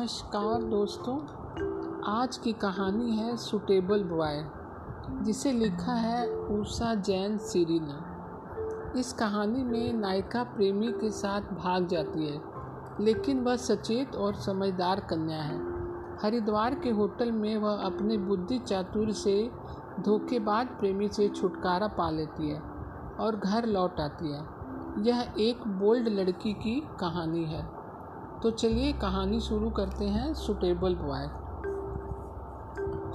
नमस्कार दोस्तों, आज की कहानी है सुटेबल बॉय जिसे लिखा है उषा जैन सीरी ने इस कहानी में नायिका प्रेमी के साथ भाग जाती है, लेकिन वह सचेत और समझदार कन्या है। हरिद्वार के होटल में वह अपने बुद्धि चातुर से धोखेबाज प्रेमी से छुटकारा पा लेती है और घर लौट आती है। यह एक बोल्ड लड़की की कहानी है। तो चलिए कहानी शुरू करते हैं सुटेबल बॉय।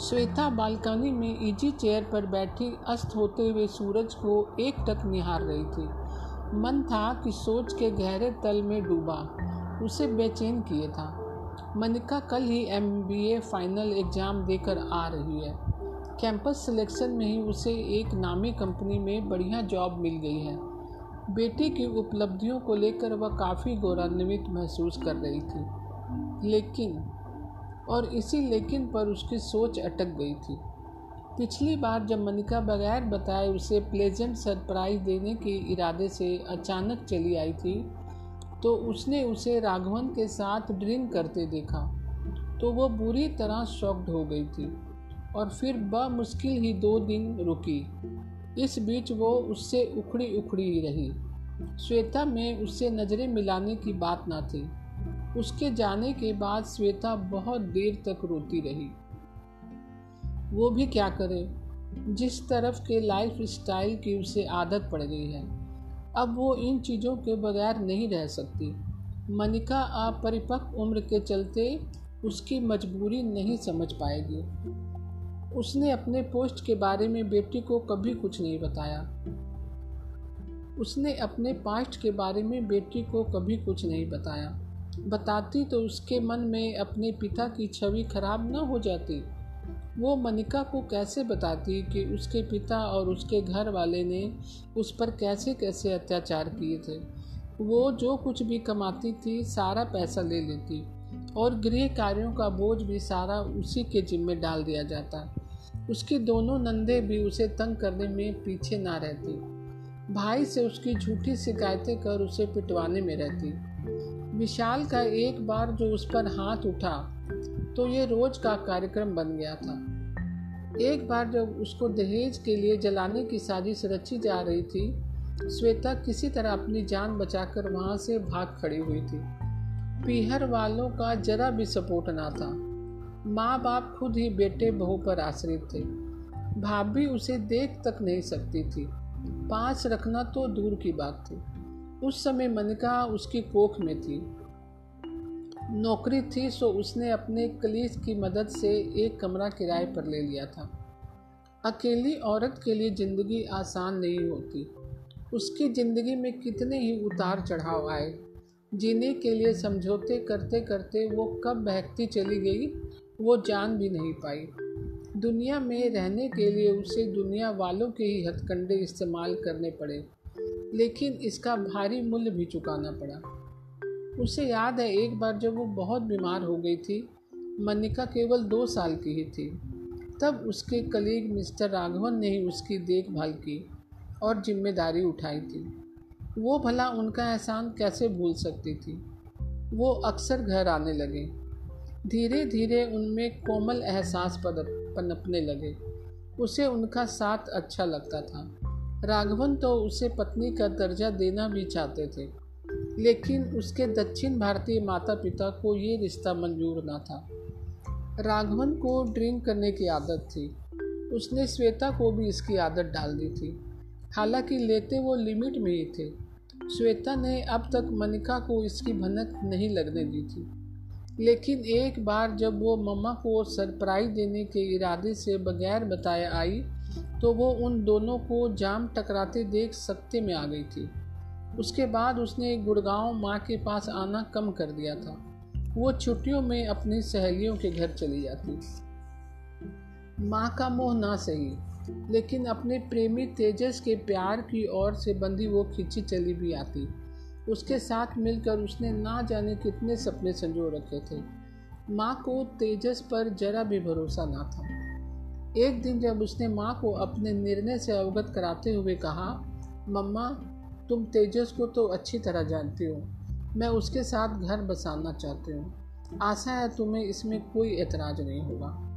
श्वेता बालकनी में इजी चेयर पर बैठी अस्त होते हुए सूरज को एक टक निहार रही थी। मन था कि सोच के गहरे तल में डूबा। उसे बेचैन किए था। मनिका कल ही एमबीए फाइनल एग्ज़ाम देकर आ रही है। कैंपस सिलेक्शन में ही उसे एक नामी कंपनी में बढ़िया जॉब मिल गई है। बेटी की उपलब्धियों को लेकर वह काफ़ी गौरवान्वित महसूस कर रही थी। लेकिन, और इसी लेकिन पर उसकी सोच अटक गई थी। पिछली बार जब मनिका बगैर बताए उसे प्लेजेंट सरप्राइज़ देने के इरादे से अचानक चली आई थी तो उसने उसे राघवन के साथ ड्रिंक करते देखा तो वो बुरी तरह शॉक्ड हो गई थी। और फिर बमुश्किल ही दो दिन रुकी। इस बीच वो उससे उखड़ी उखड़ी ही रही। श्वेता में उससे नज़रें मिलाने की बात ना थी। उसके जाने के बाद श्वेता बहुत देर तक रोती रही। वो भी क्या करे? जिस तरफ़ के लाइफ स्टाइल की उसे आदत पड़ गई है। अब वो इन चीज़ों के बगैर नहीं रह सकती। मनिका अपरिपक्व उम्र के चलते उसकी मजबूरी नहीं समझ पाएगी। उसने अपने पोस्ट के बारे में बेटी को कभी कुछ नहीं बताया। उसने अपने पास्ट के बारे में बेटी को कभी कुछ नहीं बताया। बताती तो उसके मन में अपने पिता की छवि खराब न हो जाती। वो मनिका को कैसे बताती कि उसके पिता और उसके घर वाले ने उस पर कैसे कैसे अत्याचार किए थे? वो जो कुछ भी कमाती थी, सारा पैसा ले लेती और गृह कार्यों का बोझ भी सारा उसी के जिम्मे डाल दिया जाता। उसकी दोनों नंदे भी उसे तंग करने में पीछे ना रहती। भाई से उसकी झूठी शिकायतें कर उसे पिटवाने में रहती। विशाल का एक बार जो उस पर हाथ उठा तो ये रोज का कार्यक्रम बन गया था। एक बार जब उसको दहेज के लिए जलाने की साजिश रची जा रही थी, श्वेता किसी तरह अपनी जान बचाकर वहाँ से भाग खड़ी हुई थी। पीहर वालों का जरा भी सपोर्ट ना था। माँ बाप खुद ही बेटे बहू पर आश्रित थे। भाभी उसे देख तक नहीं सकती थी। पास रखना तो दूर की बात थी। उस समय मनिका उसकी कोख में थी। नौकरी थी सो उसने अपने कलीस की मदद से एक कमरा किराए पर ले लिया था। अकेली औरत के लिए ज़िंदगी आसान नहीं होती। उसकी ज़िंदगी में कितने ही उतार चढ़ाव आए। जीने के लिए समझौते करते करते वो कब बहकती चली गई? वो जान भी नहीं पाई। दुनिया में रहने के लिए उसे दुनिया वालों के ही हथकंडे इस्तेमाल करने पड़े, लेकिन इसका भारी मूल्य भी चुकाना पड़ा। उसे याद है एक बार जब वो बहुत बीमार हो गई थी, मनिका केवल दो साल की ही थी। तब उसके कलीग मिस्टर राघवन ने ही उसकी देखभाल की और ज़िम्मेदारी उठाई थी। वो भला उनका एहसान कैसे भूल सकती थी? वो अक्सर घर आने लगे। धीरे धीरे उनमें कोमल एहसास पनपने लगे। उसे उनका साथ अच्छा लगता था। राघवन तो उसे पत्नी का दर्जा देना भी चाहते थे, लेकिन उसके दक्षिण भारतीय माता पिता को ये रिश्ता मंजूर न था। राघवन को ड्रिंक करने की आदत थी। उसने श्वेता को भी इसकी आदत डाल दी थी। हालाँकि लेते वो लिमिट में ही थे। श्वेता ने अब तक मनिका को इसकी भनक नहीं लगने दी थी। लेकिन एक बार जब वो मम्मा को सरप्राइज़ देने के इरादे से बगैर बताए आई तो वो उन दोनों को जाम टकराते देख सकते में आ गई थी। उसके बाद उसने गुड़गांव माँ के पास आना कम कर दिया था। वो छुट्टियों में अपनी सहेलियों के घर चली जाती। माँ का मोह ना सही, लेकिन अपने प्रेमी तेजस के प्यार की ओर से बंधी वो खिंची चली भी आती। उसके साथ मिलकर उसने ना जाने कितने सपने संजो रखे थे। माँ को तेजस पर जरा भी भरोसा ना था। एक दिन जब उसने माँ को अपने निर्णय से अवगत कराते हुए कहा, मम्मा, तुम तेजस को तो अच्छी तरह जानती हो। मैं उसके साथ घर बसाना चाहती हूँ। आशा है तुम्हें इसमें कोई एतराज़ नहीं होगा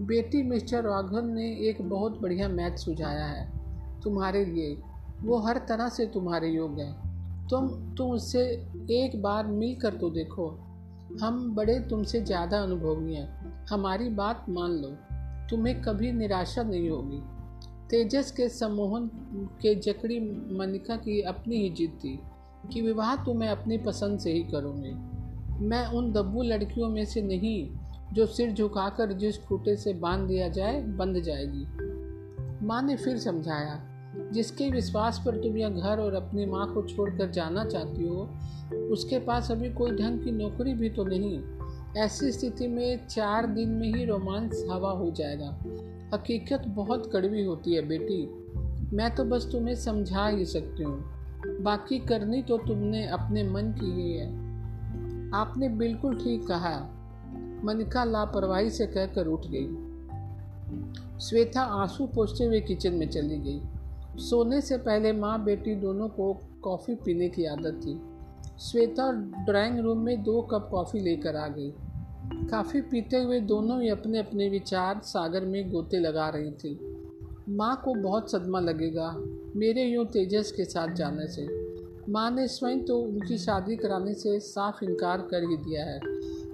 बेटी मिस्टर राघवन ने एक बहुत बढ़िया मैच सुझाया है। तुम्हारे लिए। वो हर तरह से तुम्हारे योग्य है। तुम तुम उससे एक बार मिल कर तो देखो। हम बड़े तुमसे ज़्यादा अनुभवी हैं। हमारी बात मान लो। तुम्हें कभी निराशा नहीं होगी। तेजस के सम्मोहन के जकड़ी मनिका की अपनी ही जिद थी कि विवाह तो मैं अपनी पसंद से ही करूँगी। मैं उन दब्बू लड़कियों में से नहीं जो सिर झुकाकर जिस खूटे से बाँध दिया जाए, बंध जाएगी। माँ ने फिर समझाया जिसके विश्वास पर तुम यह घर और अपनी माँ को छोड़कर जाना चाहती हो, उसके पास अभी कोई ढंग की नौकरी भी तो नहीं। ऐसी स्थिति में चार दिन में ही रोमांस हवा हो जाएगा। हकीकत बहुत कड़वी होती है, बेटी। मैं तो बस तुम्हें समझा ही सकती हूँ। बाकी करनी तो तुमने अपने मन की ही है। आपने बिल्कुल ठीक कहा। मनिका लापरवाही से कहकर उठ गई। श्वेता आँसू पोछते हुए किचन में चली गई। सोने से पहले माँ बेटी दोनों को कॉफ़ी पीने की आदत थी। श्वेता ड्राइंग रूम में दो कप कॉफ़ी लेकर आ गई। काफ़ी पीते हुए दोनों ही अपने अपने विचार सागर में गोते लगा रही थी। माँ को बहुत सदमा लगेगा, मेरे यूँ तेजस के साथ जाने से। माँ ने स्वयं तो उनकी शादी कराने से साफ़ इनकार कर ही दिया है।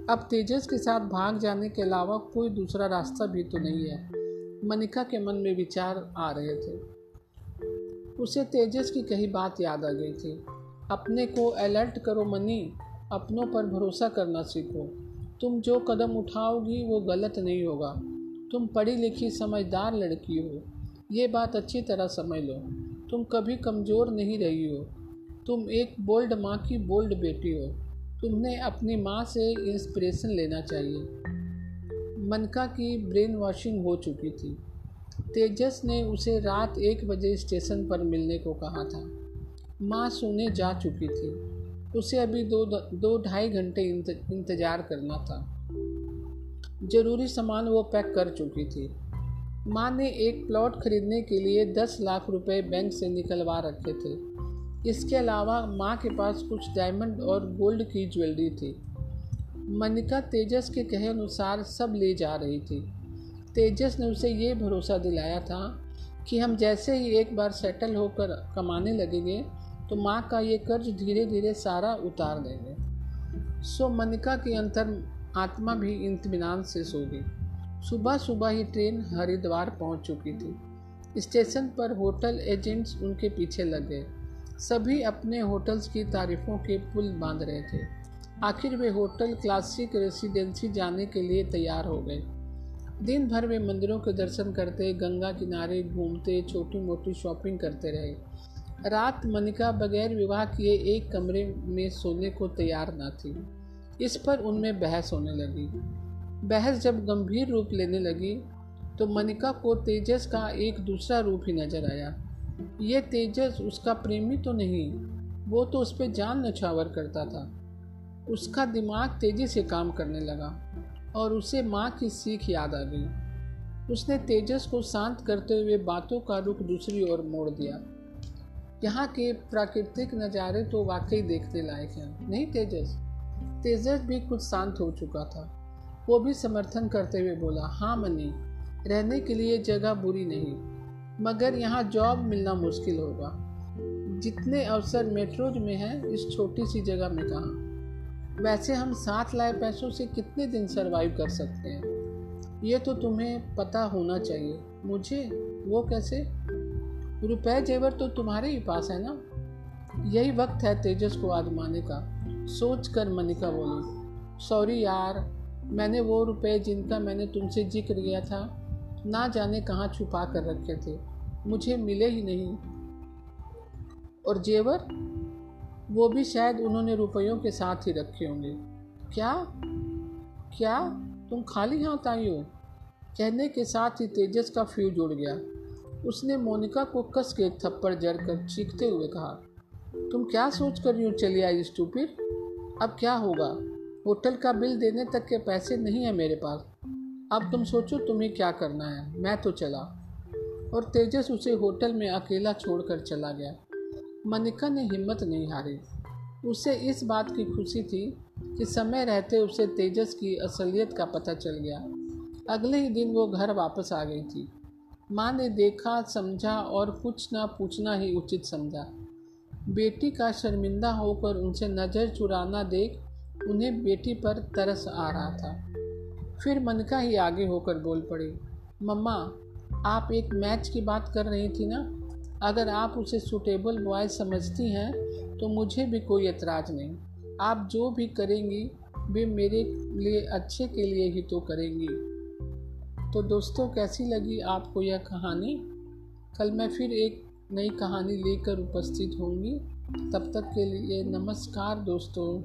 अब तेजस के साथ भाग जाने के अलावा कोई दूसरा रास्ता भी तो नहीं है। मनिका के मन में विचार आ रहे थे। उसे तेजस की कही बात याद आ गई थी। अपने को अलर्ट करो मनी, अपनों पर भरोसा करना सीखो। तुम जो कदम उठाओगी वो गलत नहीं होगा। तुम पढ़ी लिखी समझदार लड़की हो। ये बात अच्छी तरह समझ लो। तुम कभी कमज़ोर नहीं रही हो। तुम एक बोल्ड माँ की बोल्ड बेटी हो। तुमने अपनी माँ से इंस्पिरेशन लेना चाहिए। मनका की ब्रेन वॉशिंग हो चुकी थी। तेजस ने उसे रात एक बजे स्टेशन पर मिलने को कहा था। माँ सोने जा चुकी थी। उसे अभी दो दो ढाई घंटे इंतज़ार करना था। ज़रूरी सामान वो पैक कर चुकी थी। माँ ने एक प्लॉट खरीदने के लिए दस लाख रुपए बैंक से निकलवा रखे थे। इसके अलावा माँ के पास कुछ डायमंड और गोल्ड की ज्वेलरी थी। मनिका तेजस के कहे अनुसार सब ले जा रही थी। तेजस ने उसे ये भरोसा दिलाया था कि हम जैसे ही एक बार सेटल होकर कमाने लगेंगे तो माँ का ये कर्ज धीरे धीरे सारा उतार देंगे। सो मनिका की अंतर आत्मा भी इतमान से सो गई। सुबह सुबह ही ट्रेन हरिद्वार पहुँच चुकी थी। स्टेशन पर होटल एजेंट्स उनके पीछे लग गए। सभी अपने होटल्स की तारीफों के पुल बाँध रहे थे। आखिर वे होटल क्लासिक रेसिडेंसी जाने के लिए तैयार हो गए। दिन भर वे मंदिरों के दर्शन करते, गंगा किनारे घूमते छोटी मोटी शॉपिंग करते रहे। रात मनिका बगैर विवाह किए एक कमरे में सोने को तैयार ना थी। इस पर उनमें बहस होने लगी। बहस जब गंभीर रूप लेने लगी तो मनिका को तेजस का एक दूसरा रूप ही नज़र आया। ये तेजस उसका प्रेमी तो नहीं, वो तो उस पर जान नछावर करता था। उसका दिमाग तेज़ी से काम करने लगा। और उसे माँ की सीख याद आ गई। उसने तेजस को शांत करते हुए बातों का रुख दूसरी ओर मोड़ दिया। यहाँ के प्राकृतिक नज़ारे तो वाकई देखने लायक हैं, नहीं तेजस? तेजस भी कुछ शांत हो चुका था। वो भी समर्थन करते हुए बोला हाँ मनी रहने के लिए जगह बुरी नहीं, मगर यहाँ जॉब मिलना मुश्किल होगा। जितने अवसर मेट्रोज में हैं, इस छोटी सी जगह में कहाँ? वैसे हम साथ लाए पैसों से कितने दिन सरवाइव कर सकते हैं? ये तो तुम्हें पता होना चाहिए। मुझे? वो कैसे? रुपए जेवर तो तुम्हारे ही पास है ना? यही वक्त है तेजस को आजमाने का। सोच कर मनिका बोली सॉरी यार, मैंने वो रुपए जिनका मैंने तुमसे ज़िक्र किया था, ना जाने कहाँ छुपा कर रखे थे। मुझे मिले ही नहीं। और जेवर? वो भी शायद उन्होंने रुपयों के साथ ही रखे होंगे। क्या? क्या? तुम खाली हाथ आई हो? कहने के साथ ही तेजस का फ्यूज उड़ गया। उसने मोनिका को कस के एक थप्पड़ जड़ कर चीखते हुए कहा, तुम क्या सोच कर यूँ चली आई स्टूपिड अब क्या होगा? होटल का बिल देने तक के पैसे नहीं है मेरे पास। अब तुम सोचो तुम्हें क्या करना है। मैं तो चला। और तेजस उसे होटल में अकेला छोड़कर चला गया। मनिका ने हिम्मत नहीं हारी। उसे इस बात की खुशी थी कि समय रहते उसे तेजस की असलियत का पता चल गया। अगले ही दिन वो घर वापस आ गई थी। माँ ने देखा, समझा और कुछ ना पूछना ही उचित समझा। बेटी का शर्मिंदा होकर उनसे नज़र चुराना देख उन्हें बेटी पर तरस आ रहा था। फिर मन का ही आगे होकर बोल पड़ी, मम्मा, आप एक मैच की बात कर रही थी ना? अगर आप उसे सूटेबल बॉय समझती हैं तो मुझे भी कोई एतराज़ नहीं। आप जो भी करेंगी, वे मेरे लिए अच्छे के लिए ही तो करेंगी। तो दोस्तों, कैसी लगी आपको यह कहानी? कल मैं फिर एक नई कहानी लेकर उपस्थित होंगी। तब तक के लिए नमस्कार दोस्तों।